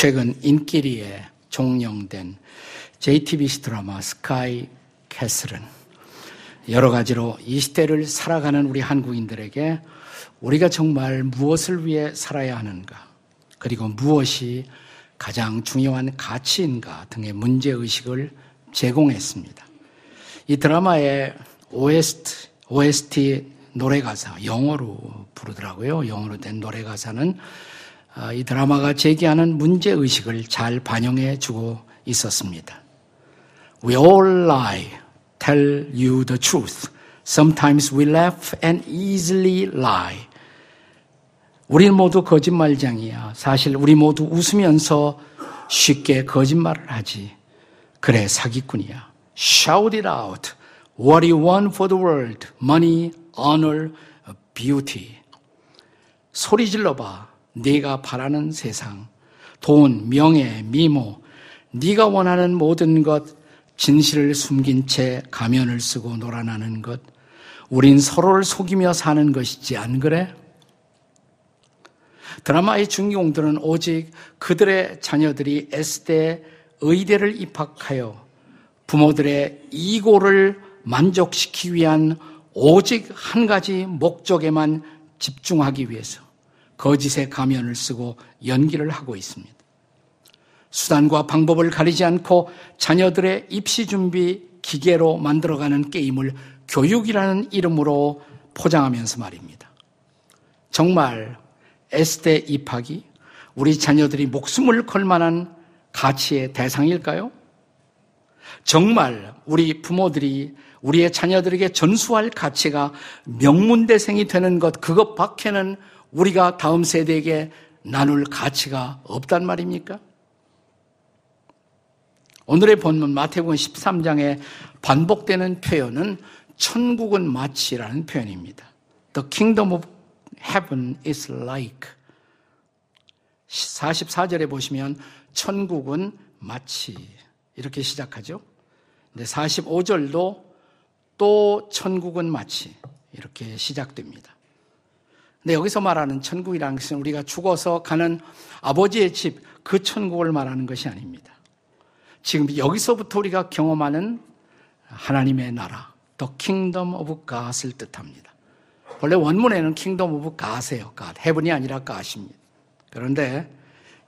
최근 인기리에 종영된 JTBC 드라마 스카이 캐슬은 여러 가지로 이 시대를 살아가는 우리 한국인들에게 우리가 정말 무엇을 위해 살아야 하는가, 그리고 무엇이 가장 중요한 가치인가 등의 문제의식을 제공했습니다. 이 드라마의 OST, OST 노래 가사, 영어로 부르더라고요. 영어로 된 노래 가사는 아, 이 드라마가 제기하는 문제 의식을 잘 반영해 주고 있었습니다. We all lie, tell you the truth. Sometimes we laugh and easily lie. 우리는 모두 거짓말장이야. 사실 우리 모두 웃으면서 쉽게 거짓말을 하지. 그래, 사기꾼이야. Shout it out. What you want for the world. Money, honor, beauty. 소리 질러봐. 네가 바라는 세상. 돈, 명예, 미모. 네가 원하는 모든 것. 진실을 숨긴 채 가면을 쓰고 놀아나는 것. 우린 서로를 속이며 사는 것이지 안 그래? 드라마의 주인공들은 오직 그들의 자녀들이 S대 의대를 입학하여 부모들의 이고를 만족시키기 위한 오직 한 가지 목적에만 집중하기 위해서 거짓의 가면을 쓰고 연기를 하고 있습니다. 수단과 방법을 가리지 않고 자녀들의 입시 준비 기계로 만들어가는 게임을 교육이라는 이름으로 포장하면서 말입니다. 정말 S대 입학이 우리 자녀들이 목숨을 걸 만한 가치의 대상일까요? 정말 우리 부모들이 우리의 자녀들에게 전수할 가치가 명문대생이 되는 것, 그것 밖에는 우리가 다음 세대에게 나눌 가치가 없단 말입니까? 오늘의 본문 마태복음 13장에 반복되는 표현은 천국은 마치라는 표현입니다. The kingdom of heaven is like. 44절에 보시면 천국은 마치 이렇게 시작하죠. 근데 45절도 또 천국은 마치 이렇게 시작됩니다. 근데 여기서 말하는 천국이라는 것은 우리가 죽어서 가는 아버지의 집, 그 천국을 말하는 것이 아닙니다. 지금 여기서부터 우리가 경험하는 하나님의 나라, The Kingdom of God을 뜻합니다. 원래 원문에는 kingdom of God이에요. God, heaven이 아니라 God입니다. 그런데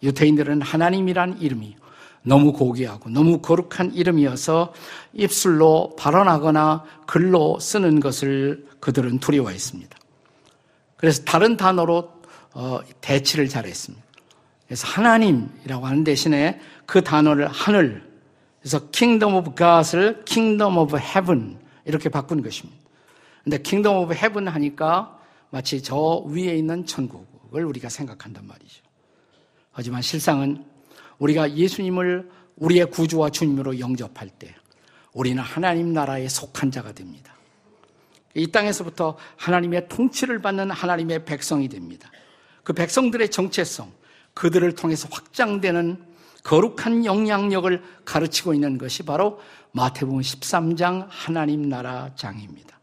유태인들은 하나님이란 이름이 너무 고귀하고 너무 거룩한 이름이어서 입술로 발언하거나 글로 쓰는 것을 그들은 두려워했습니다. 그래서 다른 단어로 어, 대치를 잘했습니다. 그래서 하나님이라고 하는 대신에 그 단어를 하늘, 그래서 kingdom of God을 kingdom of heaven 이렇게 바꾼 것입니다. 근데 kingdom of heaven 하니까 마치 저 위에 있는 천국을 우리가 생각한단 말이죠. 하지만 실상은 우리가 예수님을 우리의 구주와 주님으로 영접할 때 우리는 하나님 나라에 속한 자가 됩니다. 이 땅에서부터 하나님의 통치를 받는 하나님의 백성이 됩니다. 그 백성들의 정체성, 그들을 통해서 확장되는 거룩한 영향력을 가르치고 있는 것이 바로 마태복음 13장 하나님 나라 장입니다.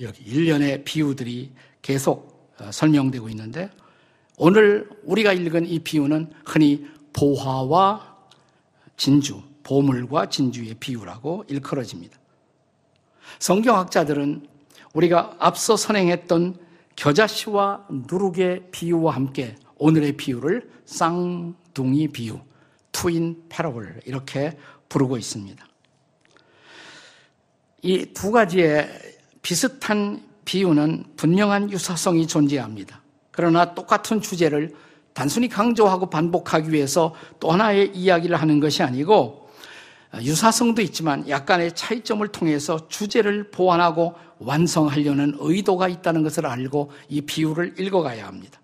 여기 일련의 비유들이 계속 어, 설명되고 있는데 오늘 우리가 읽은 이 비유는 흔히 보화와 진주, 보물과 진주의 비유라고 일컬어집니다. 성경학자들은 우리가 앞서 선행했던 겨자씨와 누룩의 비유와 함께 오늘의 비유를 쌍둥이 비유, 투인 패러블 이렇게 부르고 있습니다. 이 두 가지의 비슷한 비유는 분명한 유사성이 존재합니다. 그러나 똑같은 주제를 단순히 강조하고 반복하기 위해서 또 하나의 이야기를 하는 것이 아니고 유사성도 있지만 약간의 차이점을 통해서 주제를 보완하고 완성하려는 의도가 있다는 것을 알고 이 비유를 읽어가야 합니다.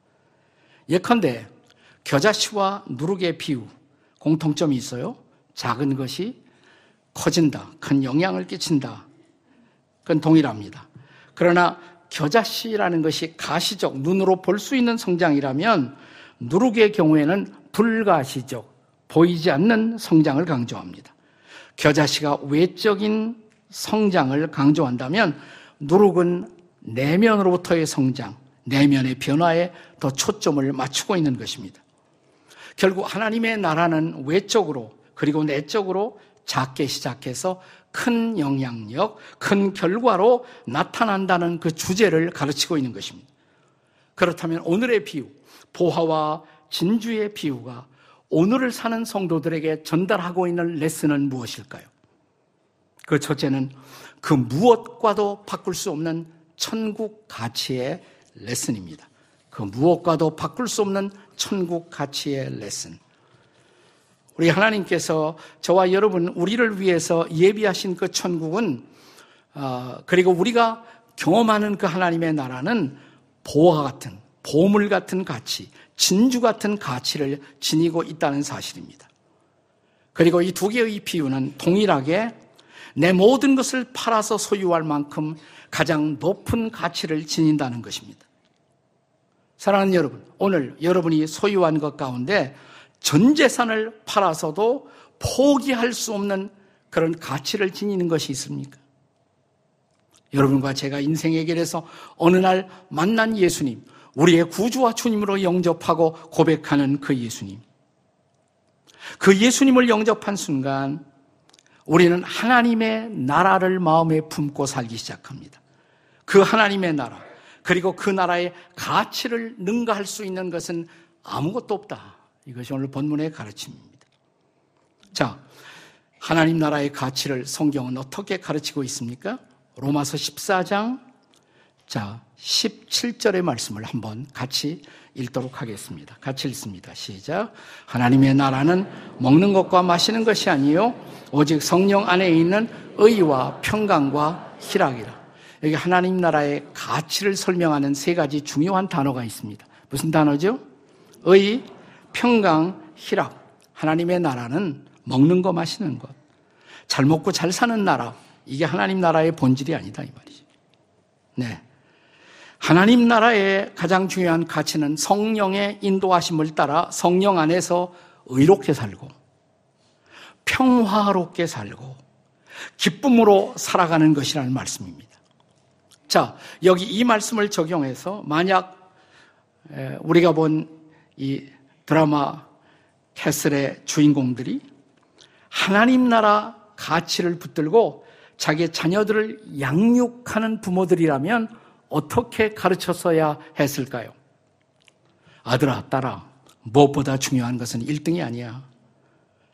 예컨대 겨자씨와 누룩의 비유 공통점이 있어요. 작은 것이 커진다, 큰 영향을 끼친다, 그건 동일합니다. 그러나 겨자씨라는 것이 가시적, 눈으로 볼 수 있는 성장이라면 누룩의 경우에는 불가시적, 보이지 않는 성장을 강조합니다. 겨자씨가 외적인 성장을 강조한다면 누룩은 내면으로부터의 성장, 내면의 변화에 더 초점을 맞추고 있는 것입니다. 결국 하나님의 나라는 외적으로 그리고 내적으로 작게 시작해서 큰 영향력, 큰 결과로 나타난다는 그 주제를 가르치고 있는 것입니다. 그렇다면 오늘의 비유, 보화와 진주의 비유가 오늘을 사는 성도들에게 전달하고 있는 레슨은 무엇일까요? 그 첫째는 그 무엇과도 바꿀 수 없는 천국 가치의 레슨입니다. 그 무엇과도 바꿀 수 없는 천국 가치의 레슨. 우리 하나님께서 저와 여러분 우리를 위해서 예비하신 그 천국은 어, 그리고 우리가 경험하는 그 하나님의 나라는 보화 같은 보물 같은 가치, 진주 같은 가치를 지니고 있다는 사실입니다. 그리고 이 두 개의 비유는 동일하게 내 모든 것을 팔아서 소유할 만큼 가장 높은 가치를 지닌다는 것입니다. 사랑하는 여러분, 오늘 여러분이 소유한 것 가운데 전 재산을 팔아서도 포기할 수 없는 그런 가치를 지니는 것이 있습니까? 여러분과 제가 인생의 길에서 어느 날 만난 예수님, 우리의 구주와 주님으로 영접하고 고백하는 그 예수님. 그 예수님을 영접한 순간 우리는 하나님의 나라를 마음에 품고 살기 시작합니다. 그 하나님의 나라, 그리고 그 나라의 가치를 능가할 수 있는 것은 아무것도 없다. 이것이 오늘 본문의 가르침입니다. 자, 하나님 나라의 가치를 성경은 어떻게 가르치고 있습니까? 로마서 14장, 자, 17절의 말씀을 한번 같이 읽도록 하겠습니다. 같이 읽습니다. 시작. 하나님의 나라는 먹는 것과 마시는 것이 아니요 오직 성령 안에 있는 의와 평강과 희락이라. 여기 하나님 나라의 가치를 설명하는 세 가지 중요한 단어가 있습니다. 무슨 단어죠? 의, 평강, 희락. 하나님의 나라는 먹는 거 마시는 것. 잘 먹고 잘 사는 나라. 이게 하나님 나라의 본질이 아니다 이 말이죠. 네. 하나님 나라의 가장 중요한 가치는 성령의 인도하심을 따라 성령 안에서 의롭게 살고 평화롭게 살고 기쁨으로 살아가는 것이라는 말씀입니다. 자, 여기 이 말씀을 적용해서 만약 우리가 본 이 드라마 캐슬의 주인공들이 하나님 나라 가치를 붙들고 자기 자녀들을 양육하는 부모들이라면 어떻게 가르쳤어야 했을까요? 아들아, 딸아, 무엇보다 중요한 것은 1등이 아니야.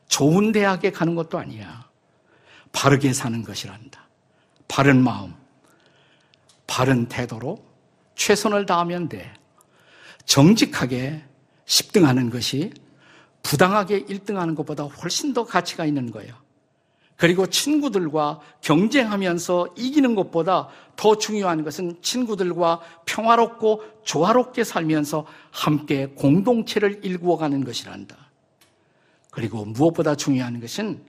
좋은 대학에 가는 것도 아니야. 바르게 사는 것이란다. 바른 마음, 바른 태도로 최선을 다하면 돼. 정직하게 10등 하는 것이 부당하게 1등 하는 것보다 훨씬 더 가치가 있는 거예요. 그리고 친구들과 경쟁하면서 이기는 것보다 더 중요한 것은 친구들과 평화롭고 조화롭게 살면서 함께 공동체를 일구어가는 것이란다. 그리고 무엇보다 중요한 것은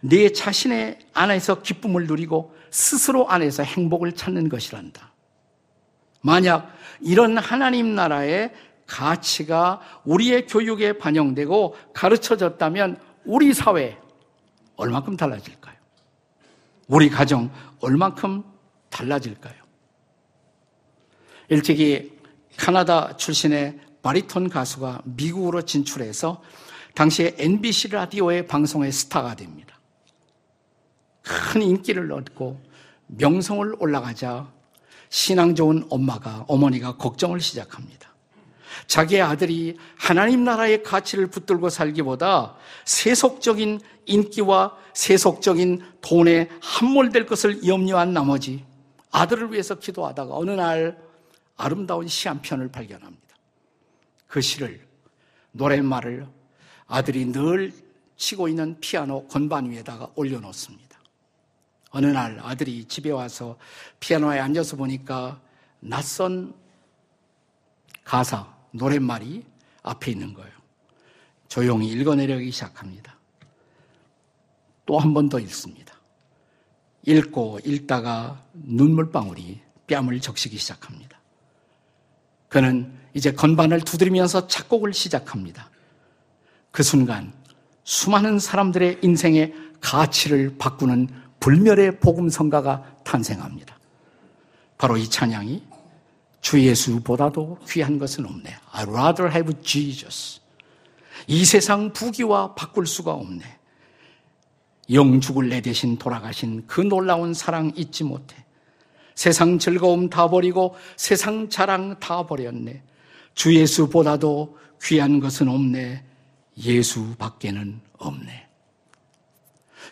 내 자신의 안에서 기쁨을 누리고 스스로 안에서 행복을 찾는 것이란다. 만약 이런 하나님 나라의 가치가 우리의 교육에 반영되고 가르쳐졌다면 우리 사회, 얼만큼 달라질까요? 우리 가정 얼만큼 달라질까요? 일찍이 카나다 출신의 바리톤 가수가 미국으로 진출해서 당시에 NBC 라디오의 방송의 스타가 됩니다. 큰 인기를 얻고 명성을 올라가자 신앙 좋은 엄마가, 어머니가 걱정을 시작합니다. 자기의 아들이 하나님 나라의 가치를 붙들고 살기보다 세속적인 인기와 세속적인 돈에 함몰될 것을 염려한 나머지 아들을 위해서 기도하다가 어느 날 아름다운 시 한 편을 발견합니다. 그 시를 노랫말을 아들이 늘 치고 있는 피아노 건반 위에다가 올려놓습니다. 어느 날 아들이 집에 와서 피아노에 앉아서 보니까 낯선 가사, 노랫말이 앞에 있는 거예요. 조용히 읽어내려기 시작합니다. 또 한 번 더 읽습니다. 읽고 읽다가 눈물방울이 뺨을 적시기 시작합니다. 그는 이제 건반을 두드리면서 작곡을 시작합니다. 그 순간 수많은 사람들의 인생의 가치를 바꾸는 불멸의 복음성가가 탄생합니다. 바로 이 찬양이 주 예수보다도 귀한 것은 없네. I rather have Jesus. 이 세상 부귀와 바꿀 수가 없네. 영 죽을 내 대신 돌아가신 그 놀라운 사랑 잊지 못해. 세상 즐거움 다 버리고 세상 자랑 다 버렸네. 주 예수보다도 귀한 것은 없네. 예수 밖에는 없네.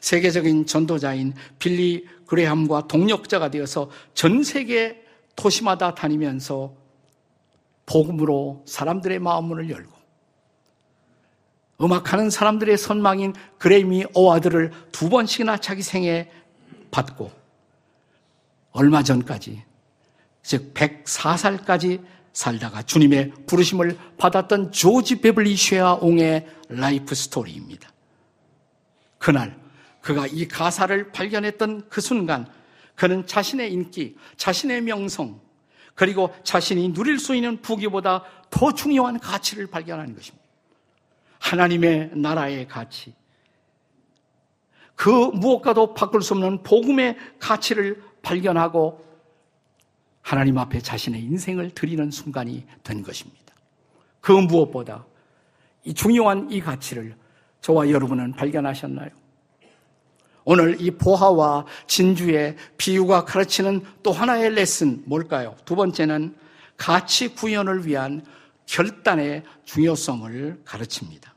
세계적인 전도자인 빌리 그레함과 동력자가 되어서 전 세계 도시마다 다니면서 복음으로 사람들의 마음문을 열고 음악하는 사람들의 선망인 그레이미 어와드를 두 번씩이나 자기 생에 받고 얼마 전까지 즉 104살까지 살다가 주님의 부르심을 받았던 조지 베벌리 쉐아 옹의 life story입니다. 그날 그가 이 가사를 발견했던 그 순간 그는 자신의 인기, 자신의 명성, 그리고 자신이 누릴 수 있는 부귀보다 더 중요한 가치를 발견하는 것입니다. 하나님의 나라의 가치. 그 무엇과도 바꿀 수 없는 복음의 가치를 발견하고 하나님 앞에 자신의 인생을 드리는 순간이 된 것입니다. 그 무엇보다 이 중요한 이 가치를 저와 여러분은 발견하셨나요? 오늘 이 보화와 진주의 비유가 가르치는 또 하나의 레슨 뭘까요? 두 번째는 가치 구현을 위한 결단의 중요성을 가르칩니다.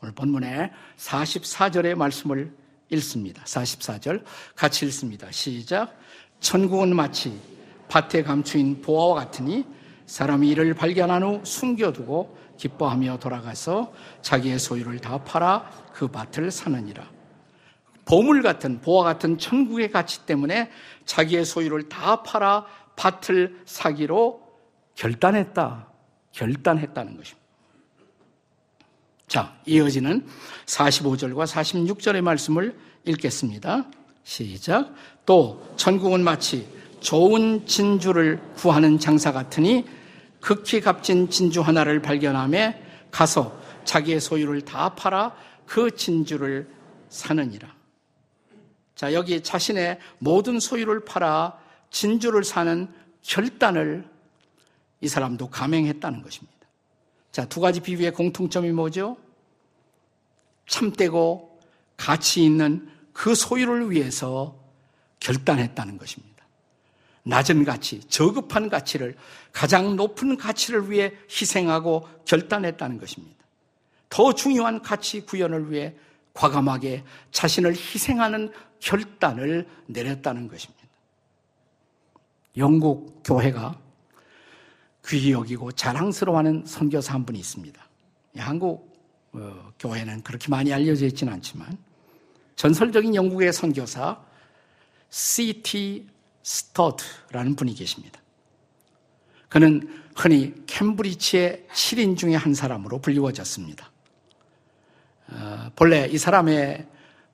오늘 본문에 44절의 말씀을 읽습니다. 44절 같이 읽습니다. 시작. 천국은 마치 밭에 감추인 보화와 같으니 사람이 이를 발견한 후 숨겨두고 기뻐하며 돌아가서 자기의 소유를 다 팔아 그 밭을 사느니라. 보물 같은 보화 같은 천국의 가치 때문에 자기의 소유를 다 팔아 밭을 사기로 결단했다. 결단했다는 것입니다. 자, 이어지는 45절과 46절의 말씀을 읽겠습니다. 시작. 또 천국은 마치 좋은 진주를 구하는 장사 같으니 극히 값진 진주 하나를 발견함에 가서 자기의 소유를 다 팔아 그 진주를 사느니라. 자, 여기 자신의 모든 소유를 팔아 진주를 사는 결단을 이 사람도 감행했다는 것입니다. 자, 두 가지 비유의 공통점이 뭐죠? 참되고 가치 있는 그 소유를 위해서 결단했다는 것입니다. 낮은 가치, 저급한 가치를 가장 높은 가치를 위해 희생하고 결단했다는 것입니다. 더 중요한 가치 구현을 위해 과감하게 자신을 희생하는 결단을 내렸다는 것입니다. 영국 교회가 귀히 여기고 자랑스러워하는 선교사 한 분이 있습니다. 한국 어, 교회는 그렇게 많이 알려져 있지는 않지만 전설적인 영국의 선교사 C.T. 스터드라는 분이 계십니다. 그는 흔히 캠브리지의 7인 중에 한 사람으로 불리워졌습니다. 어, 본래 이 사람의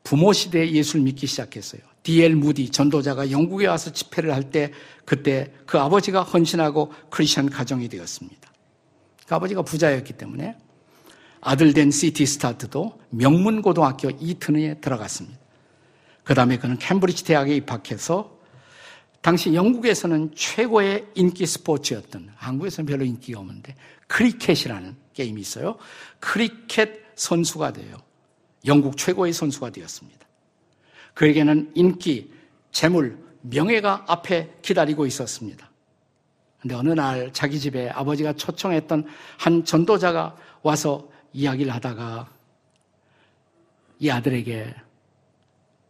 부모 시대에 예수를 믿기 시작했어요. D.L. 무디 전도자가 영국에 와서 집회를 할 때 그때 그 아버지가 헌신하고 크리스천 가정이 되었습니다. 그 아버지가 부자였기 때문에 아들 된 C.T. 스터드도 명문 고등학교 이튼에 들어갔습니다. 그 다음에 그는 캠브리지 대학에 입학해서 당시 영국에서는 최고의 인기 스포츠였던 한국에서는 별로 인기가 없는데 크리켓이라는 게임이 있어요. 크리켓 선수가 돼요. 영국 최고의 선수가 되었습니다. 그에게는 인기, 재물, 명예가 앞에 기다리고 있었습니다. 근데 어느 날 자기 집에 아버지가 초청했던 한 전도자가 와서 이야기를 하다가 이 아들에게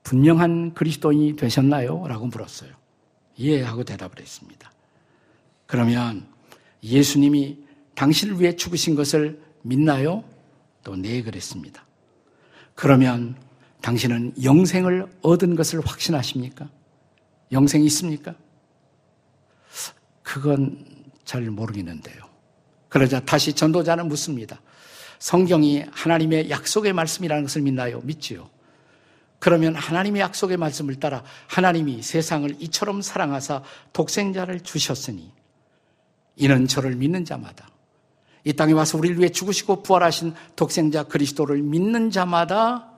분명한 그리스도인이 되셨나요? 라고 물었어요. 예, 하고 대답을 했습니다. 그러면 예수님이 당신을 위해 죽으신 것을 믿나요? 또 네, 그랬습니다. 그러면 당신은 영생을 얻은 것을 확신하십니까? 영생이 있습니까? 그건 잘 모르겠는데요. 그러자 다시 전도자는 묻습니다. 성경이 하나님의 약속의 말씀이라는 것을 믿나요? 믿지요. 그러면 하나님의 약속의 말씀을 따라 하나님이 세상을 이처럼 사랑하사 독생자를 주셨으니 이는 저를 믿는 자마다 이 땅에 와서 우리를 위해 죽으시고 부활하신 독생자 그리스도를 믿는 자마다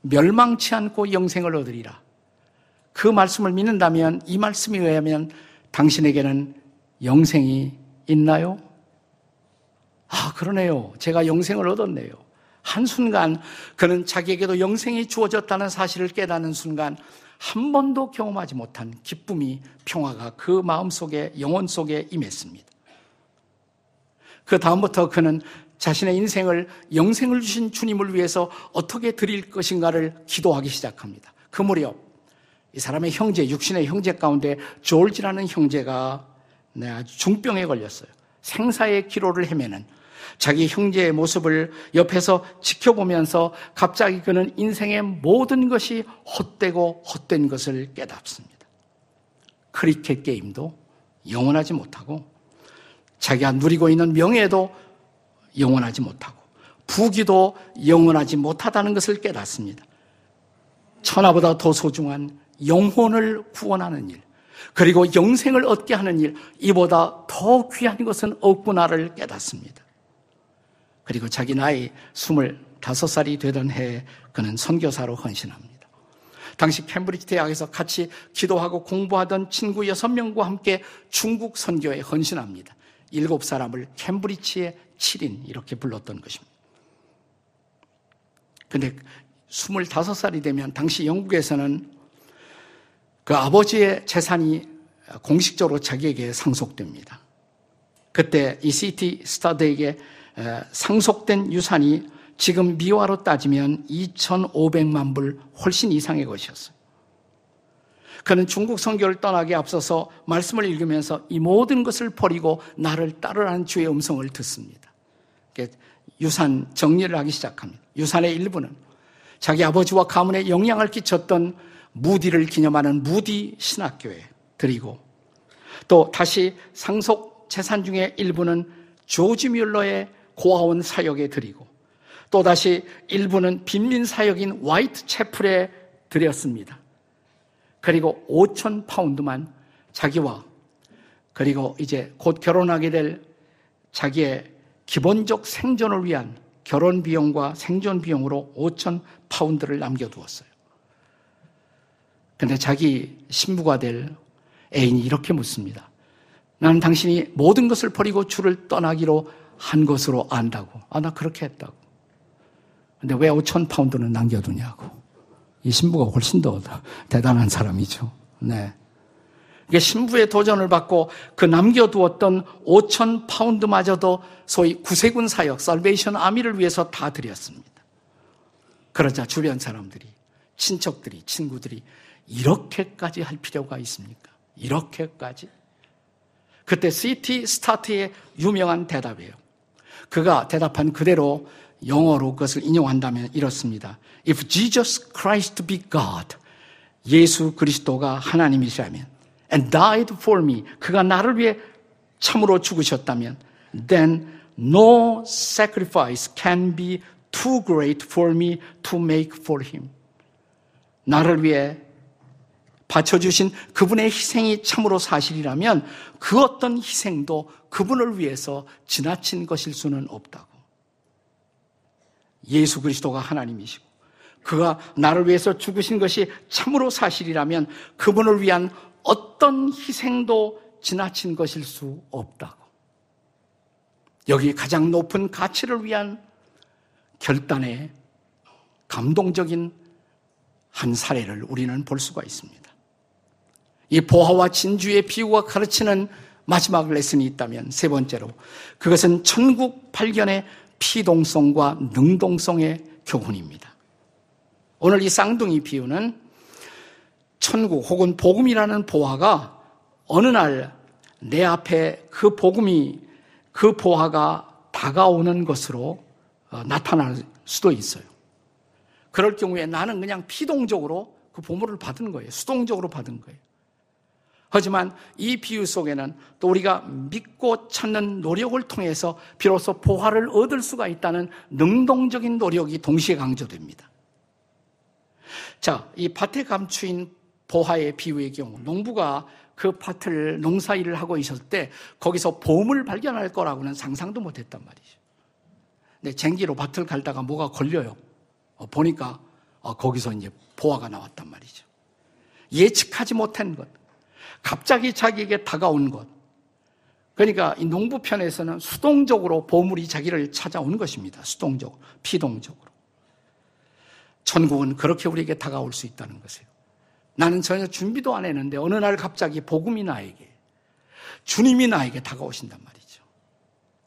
멸망치 않고 영생을 얻으리라. 그 말씀을 믿는다면 이 말씀에 의하면 당신에게는 영생이 있나요? 아, 그러네요. 제가 영생을 얻었네요. 한순간 그는 자기에게도 영생이 주어졌다는 사실을 깨닫는 순간 한 번도 경험하지 못한 기쁨이 평화가 그 마음 속에 영혼 속에 임했습니다. 그 다음부터 그는 자신의 인생을 영생을 주신 주님을 위해서 어떻게 드릴 것인가를 기도하기 시작합니다. 그 무렵 이 사람의 형제, 육신의 형제 가운데 조지라는 형제가 네, 아주 중병에 걸렸어요. 생사의 기로를 헤매는 자기 형제의 모습을 옆에서 지켜보면서 갑자기 그는 인생의 모든 것이 헛되고 헛된 것을 깨닫습니다. 크리켓 게임도 영원하지 못하고 자기가 누리고 있는 명예도 영원하지 못하고 부귀도 영원하지 못하다는 것을 깨닫습니다. 천하보다 더 소중한 영혼을 구원하는 일, 그리고 영생을 얻게 하는 일, 이보다 더 귀한 것은 없구나를 깨닫습니다. 그리고 자기 나이 25살이 되던 해에 그는 선교사로 헌신합니다. 당시 캠브리지 대학에서 같이 기도하고 공부하던 친구 6명과 함께 중국 선교에 헌신합니다. 일곱 사람을 캠브리지의 7인 이렇게 불렀던 것입니다. 근데 25살이 되면 당시 영국에서는 그 아버지의 재산이 공식적으로 자기에게 상속됩니다. 그때 이 시티 스타드에게 상속된 유산이 지금 미화로 따지면 2,500만 불 훨씬 이상의 것이었어요. 그는 중국 선교를 떠나기 앞서서 말씀을 읽으면서 이 모든 것을 버리고 나를 따르라는 주의 음성을 듣습니다. 유산 정리를 하기 시작합니다. 유산의 일부는 자기 아버지와 가문에 영향을 끼쳤던 무디를 기념하는 무디 신학교에 드리고 또 다시 상속 재산 중의 일부는 조지 뮬러의 고아원 사역에 드리고 또 다시 일부는 빈민 사역인 화이트 채플에 드렸습니다. 그리고 5천 파운드만 자기와 그리고 이제 곧 결혼하게 될 자기의 기본적 생존을 위한 결혼 비용과 생존 비용으로 5천 파운드를 남겨두었어요. 근데 자기 신부가 될 애인이 이렇게 묻습니다. 나는 당신이 모든 것을 버리고 주를 떠나기로 한 것으로 안다고. 아, 나 그렇게 했다고. 근데 왜 5천 파운드는 남겨두냐고. 이 신부가 훨씬 더 대단한 사람이죠. 네. 이게 신부의 도전을 받고 그 남겨두었던 5천 파운드마저도 소위 구세군 사역, 살베이션 아미를 위해서 다 드렸습니다. 그러자 주변 사람들이, 친척들이, 친구들이 이렇게까지 할 필요가 있습니까? 이렇게까지? 그때 시티 스타트의 유명한 대답이에요. 그가 대답한 그대로 영어로 그것을 인용한다면 이렇습니다. If Jesus Christ be God, 예수 그리스도가 하나님이시라면, and died for me, 그가 나를 위해 참으로 죽으셨다면, then no sacrifice can be too great for me to make for him. 나를 위해 바쳐주신 그분의 희생이 참으로 사실이라면 그 어떤 희생도 그분을 위해서 지나친 것일 수는 없다고. 예수 그리스도가 하나님이시고 그가 나를 위해서 죽으신 것이 참으로 사실이라면 그분을 위한 어떤 희생도 지나친 것일 수 없다고. 여기 가장 높은 가치를 위한 결단의 감동적인 한 사례를 우리는 볼 수가 있습니다. 이 보화와 진주의 비유가 가르치는 마지막 레슨이 있다면 세 번째로 그것은 천국 발견의 피동성과 능동성의 교훈입니다. 오늘 이 쌍둥이 비유는 천국 혹은 복음이라는 보화가 어느 날 내 앞에 그 복음이 그 보화가 다가오는 것으로 어, 나타날 수도 있어요. 그럴 경우에 나는 그냥 피동적으로 그 보물을 받은 거예요. 수동적으로 받은 거예요. 하지만 이 비유 속에는 또 우리가 믿고 찾는 노력을 통해서 비로소 보화를 얻을 수가 있다는 능동적인 노력이 동시에 강조됩니다. 자, 이 밭에 감추인 보화의 비유의 경우 농부가 그 밭을 농사일을 하고 있었을 때 거기서 보물 발견할 거라고는 상상도 못했단 말이죠. 근데 쟁기로 밭을 갈다가 뭐가 걸려요. 어, 보니까 어, 거기서 이제 보화가 나왔단 말이죠. 예측하지 못한 것. 갑자기 자기에게 다가온 것. 그러니까 이 농부 편에서는 수동적으로 보물이 자기를 찾아오는 것입니다. 수동적으로, 피동적으로. 천국은 그렇게 우리에게 다가올 수 있다는 것이에요. 나는 전혀 준비도 안 했는데 어느 날 갑자기 복음이 나에게, 주님이 나에게 다가오신단 말이죠.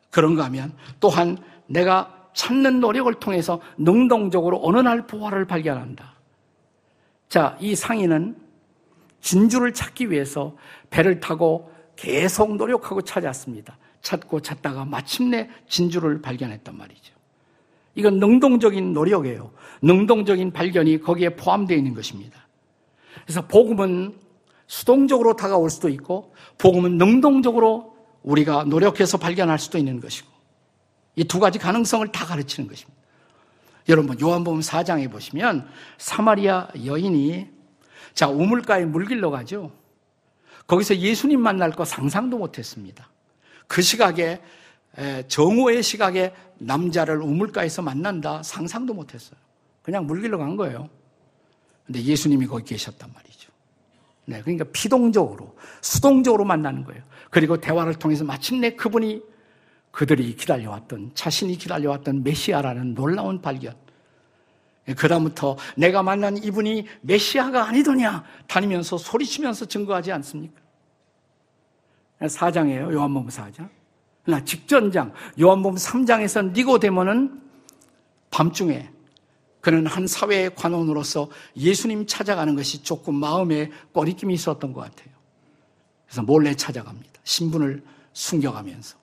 그런가 하면 또한 내가 찾는 노력을 통해서 능동적으로 어느 날 부활을 발견한다. 자, 이 상인은 진주를 찾기 위해서 배를 타고 계속 노력하고 찾았습니다. 찾고 찾다가 마침내 진주를 발견했단 말이죠. 이건 능동적인 노력이에요. 능동적인 발견이 거기에 포함되어 있는 것입니다. 그래서 복음은 수동적으로 다가올 수도 있고, 복음은 능동적으로 우리가 노력해서 발견할 수도 있는 것이고, 이 두 가지 가능성을 다 가르치는 것입니다. 여러분, 요한복음 4장에 보시면 사마리아 여인이 자, 우물가에 물길로 가죠. 거기서 예수님 만날 거 상상도 못했습니다. 그 시각에 정오의 시각에 남자를 우물가에서 만난다 상상도 못했어요. 그냥 물길로 간 거예요. 근데 예수님이 거기 계셨단 말이죠. 네, 그러니까 피동적으로, 수동적으로 만나는 거예요. 그리고 대화를 통해서 마침내 그분이 그들이 기다려왔던, 자신이 기다려왔던 메시아라는 놀라운 발견. 그다음부터 내가 만난 이분이 메시아가 아니더냐 다니면서 소리치면서 증거하지 않습니까? 4장이에요. 요한복음 4장. 나 직전장 요한복음 3장에서 니고데모는 밤중에 그는 한 사회의 관원으로서 예수님 찾아가는 것이 조금 마음에 꺼리낌이 있었던 것 같아요. 그래서 몰래 찾아갑니다. 신분을 숨겨가면서.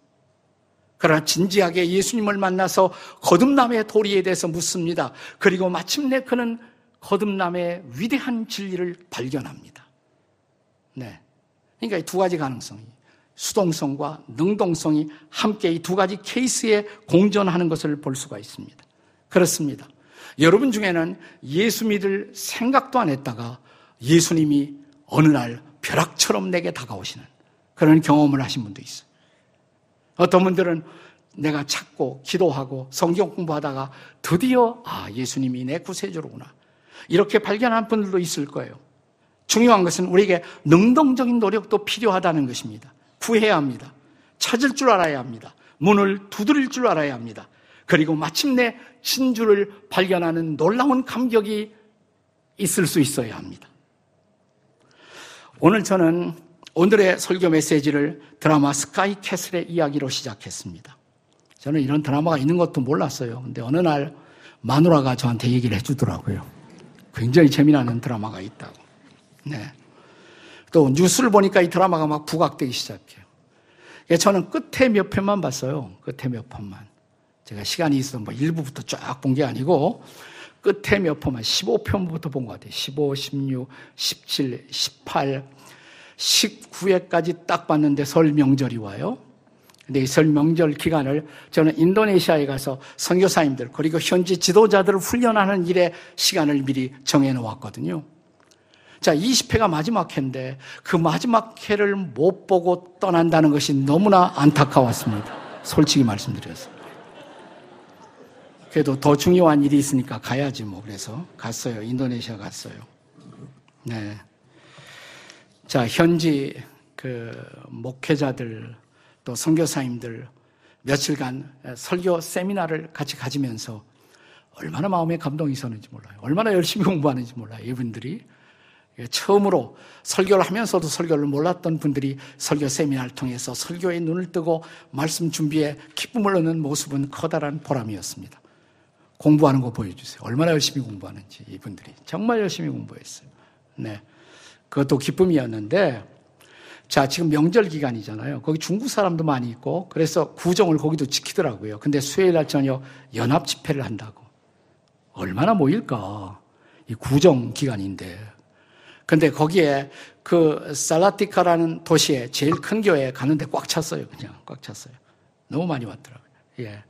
그러나 진지하게 예수님을 만나서 거듭남의 도리에 대해서 묻습니다. 그리고 마침내 그는 거듭남의 위대한 진리를 발견합니다. 네. 그러니까 이 두 가지 가능성이 수동성과 능동성이 함께 이 두 가지 케이스에 공존하는 것을 볼 수가 있습니다. 그렇습니다. 여러분 중에는 예수 믿을 생각도 안 했다가 예수님이 어느 날 벼락처럼 내게 다가오시는 그런 경험을 하신 분도 있어요. 어떤 분들은 내가 찾고 기도하고 성경 공부하다가 드디어 아 예수님이 내 구세주로구나 이렇게 발견한 분들도 있을 거예요. 중요한 것은 우리에게 능동적인 노력도 필요하다는 것입니다. 구해야 합니다. 찾을 줄 알아야 합니다. 문을 두드릴 줄 알아야 합니다. 그리고 마침내 진주를 발견하는 놀라운 감격이 있을 수 있어야 합니다. 오늘 저는 오늘의 설교 메시지를 드라마 스카이 캐슬의 이야기로 시작했습니다. 저는 이런 드라마가 있는 것도 몰랐어요. 근데 어느 날 마누라가 저한테 얘기를 해주더라고요. 굉장히 재미나는 드라마가 있다고. 네. 또 뉴스를 보니까 이 드라마가 막 부각되기 시작해요. 저는 끝에 몇 편만 봤어요. 끝에 몇 편만. 제가 시간이 있어서 뭐 일부부터 쫙 본 게 아니고 끝에 몇 편만 15편부터 본 것 같아요. 15, 16, 17, 18, 19회까지 딱 봤는데 설 명절이 와요. 근데 이 설 명절 기간을 저는 인도네시아에 가서 선교사님들 그리고 현지 지도자들을 훈련하는 일에 시간을 미리 정해 놓았거든요. 자, 20회가 마지막 회인데 그 마지막 회를 못 보고 떠난다는 것이 너무나 안타까웠습니다. 솔직히 말씀드려서. 그래도 더 중요한 일이 있으니까 가야지 뭐 그래서 갔어요. 인도네시아 갔어요. 네. 자, 현지 그 목회자들 또 선교사님들 며칠간 설교 세미나를 같이 가지면서 얼마나 마음에 감동이 있었는지 몰라요. 얼마나 열심히 공부하는지 몰라요. 이분들이 처음으로 설교를 하면서도 설교를 몰랐던 분들이 설교 세미나를 통해서 설교에 눈을 뜨고 말씀 준비에 기쁨을 얻는 모습은 커다란 보람이었습니다. 공부하는 거 보여주세요. 얼마나 열심히 공부하는지 이분들이 정말 열심히 공부했어요. 네. 그것도 기쁨이었는데, 자, 지금 명절 기간이잖아요. 거기 중국 사람도 많이 있고, 그래서 구정을 거기도 지키더라고요. 근데 수요일 날 저녁 연합 집회를 한다고. 얼마나 모일까? 이 구정 기간인데. 근데 거기에 그 살라티카라는 도시에 제일 큰 교회에 가는데 꽉 찼어요. 그냥 꽉 찼어요. 너무 많이 왔더라고요. 예.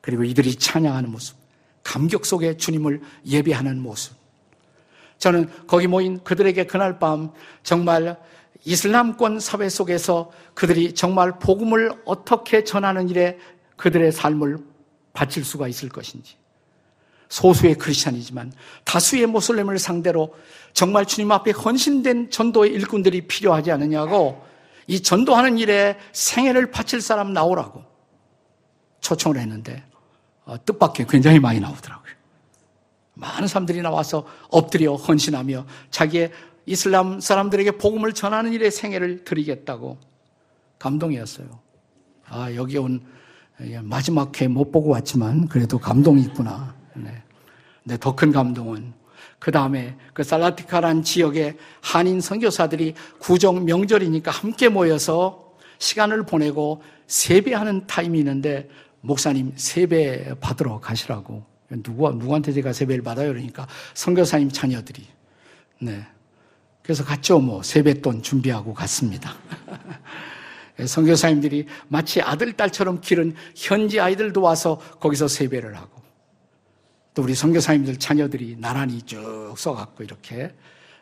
그리고 이들이 찬양하는 모습, 감격 속에 주님을 예배하는 모습. 저는 거기 모인 그들에게 그날 밤 정말 이슬람권 사회 속에서 그들이 정말 복음을 어떻게 전하는 일에 그들의 삶을 바칠 수가 있을 것인지. 소수의 크리스찬이지만 다수의 모슬렘을 상대로 정말 주님 앞에 헌신된 전도의 일꾼들이 필요하지 않느냐고 이 전도하는 일에 생애를 바칠 사람 나오라고 초청을 했는데 어, 뜻밖의 굉장히 많이 나오더라고요. 많은 사람들이 나와서 엎드려 헌신하며 자기의 이슬람 사람들에게 복음을 전하는 일에 생애를 드리겠다고 감동이었어요. 아, 여기 온 마지막 회 못 보고 왔지만 그래도 감동이 있구나. 네. 근데 더 큰 감동은 그 다음에 그 살라티카란 지역의 한인 선교사들이 구정 명절이니까 함께 모여서 시간을 보내고 세배하는 타임이 있는데 목사님 세배 받으러 가시라고 누구 누구한테 제가 세배를 받아요 그러니까 선교사님 자녀들이 네 그래서 갔죠 뭐 세뱃돈 준비하고 갔습니다. 선교사님들이 마치 아들 딸처럼 기른 현지 아이들도 와서 거기서 세배를 하고 또 우리 선교사님들 자녀들이 나란히 쭉 써갖고 이렇게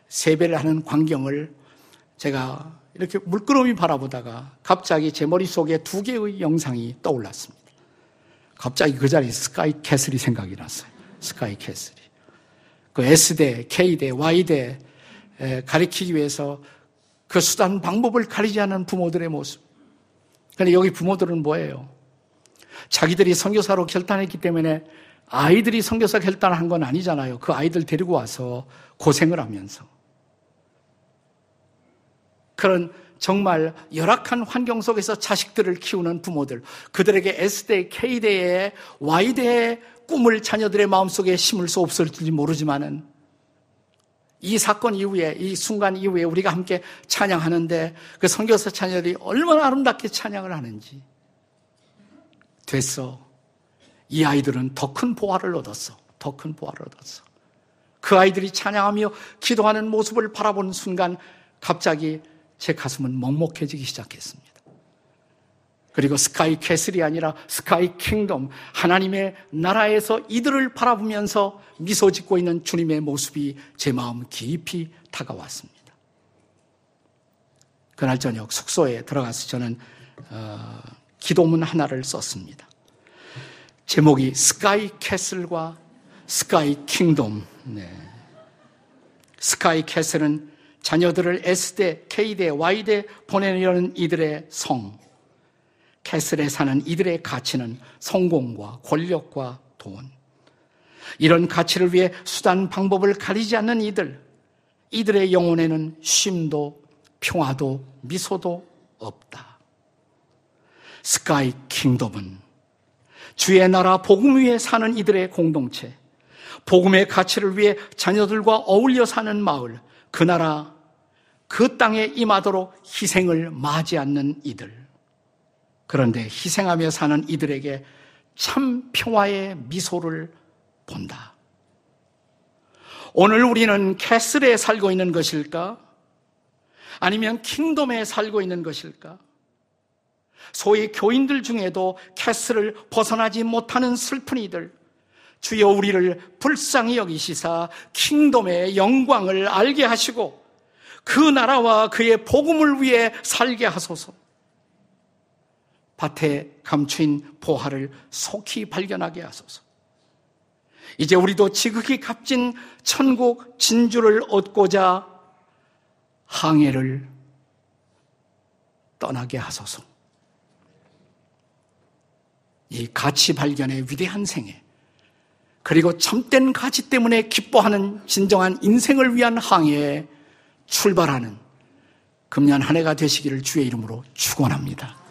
세배를 하는 광경을 제가 이렇게 물끄러미 바라보다가 갑자기 제 머릿속에 두 개의 영상이 떠올랐습니다. 갑자기 그 자리에 스카이 캐슬이 생각이 났어요. 스카이 캐슬이. 그 S대, K대, Y대 가리키기 위해서 그 수단 방법을 가리지 않는 부모들의 모습. 그런데 여기 부모들은 뭐예요? 자기들이 선교사로 결단했기 때문에 아이들이 선교사 결단을 한건 아니잖아요. 그 아이들 데리고 와서 고생을 하면서. 그런 정말 열악한 환경 속에서 자식들을 키우는 부모들, 그들에게 S대, K대의 Y대의 꿈을 자녀들의 마음속에 심을 수 없을지 모르지만은 이 사건 이후에, 이 순간 이후에 우리가 함께 찬양하는데 그 선교사 자녀들이 얼마나 아름답게 찬양을 하는지. 됐어. 이 아이들은 더 큰 보화를 얻었어. 더 큰 보화를 얻었어. 그 아이들이 찬양하며 기도하는 모습을 바라보는 순간 갑자기 제 가슴은 먹먹해지기 시작했습니다. 그리고 스카이 캐슬이 아니라 sky kingdom, 하나님의 나라에서 이들을 바라보면서 미소 짓고 있는 주님의 모습이 제 마음 깊이 다가왔습니다. 그날 저녁 숙소에 들어가서 저는 어, 기도문 하나를 썼습니다. 제목이 스카이 캐슬과 sky kingdom. 네. 스카이 캐슬은 자녀들을 S대, K대, Y대 보내려는 이들의 성. 캐슬에 사는 이들의 가치는 성공과 권력과 돈. 이런 가치를 위해 수단 방법을 가리지 않는 이들. 이들의 영혼에는 쉼도 평화도 미소도 없다. 스카이 킹덤은 주의 나라 복음 위에 사는 이들의 공동체, 복음의 가치를 위해 자녀들과 어울려 사는 마을, 그 나라, 그 땅에 임하도록 희생을 맞이 않는 이들. 그런데 희생하며 사는 이들에게 참 평화의 미소를 본다. 오늘 우리는 캐슬에 살고 있는 것일까? 아니면 킹덤에 살고 있는 것일까? 소위 교인들 중에도 캐스를 벗어나지 못하는 슬픈 이들, 주여 우리를 불쌍히 여기시사 킹덤의 영광을 알게 하시고 그 나라와 그의 복음을 위해 살게 하소서. 밭에 감추인 보화를 속히 발견하게 하소서. 이제 우리도 지극히 값진 천국 진주를 얻고자 항해를 떠나게 하소서. 이 가치 발견의 위대한 생애, 그리고 참된 가치 때문에 기뻐하는 진정한 인생을 위한 항해에 출발하는 금년 한 해가 되시기를 주의 이름으로 축원합니다.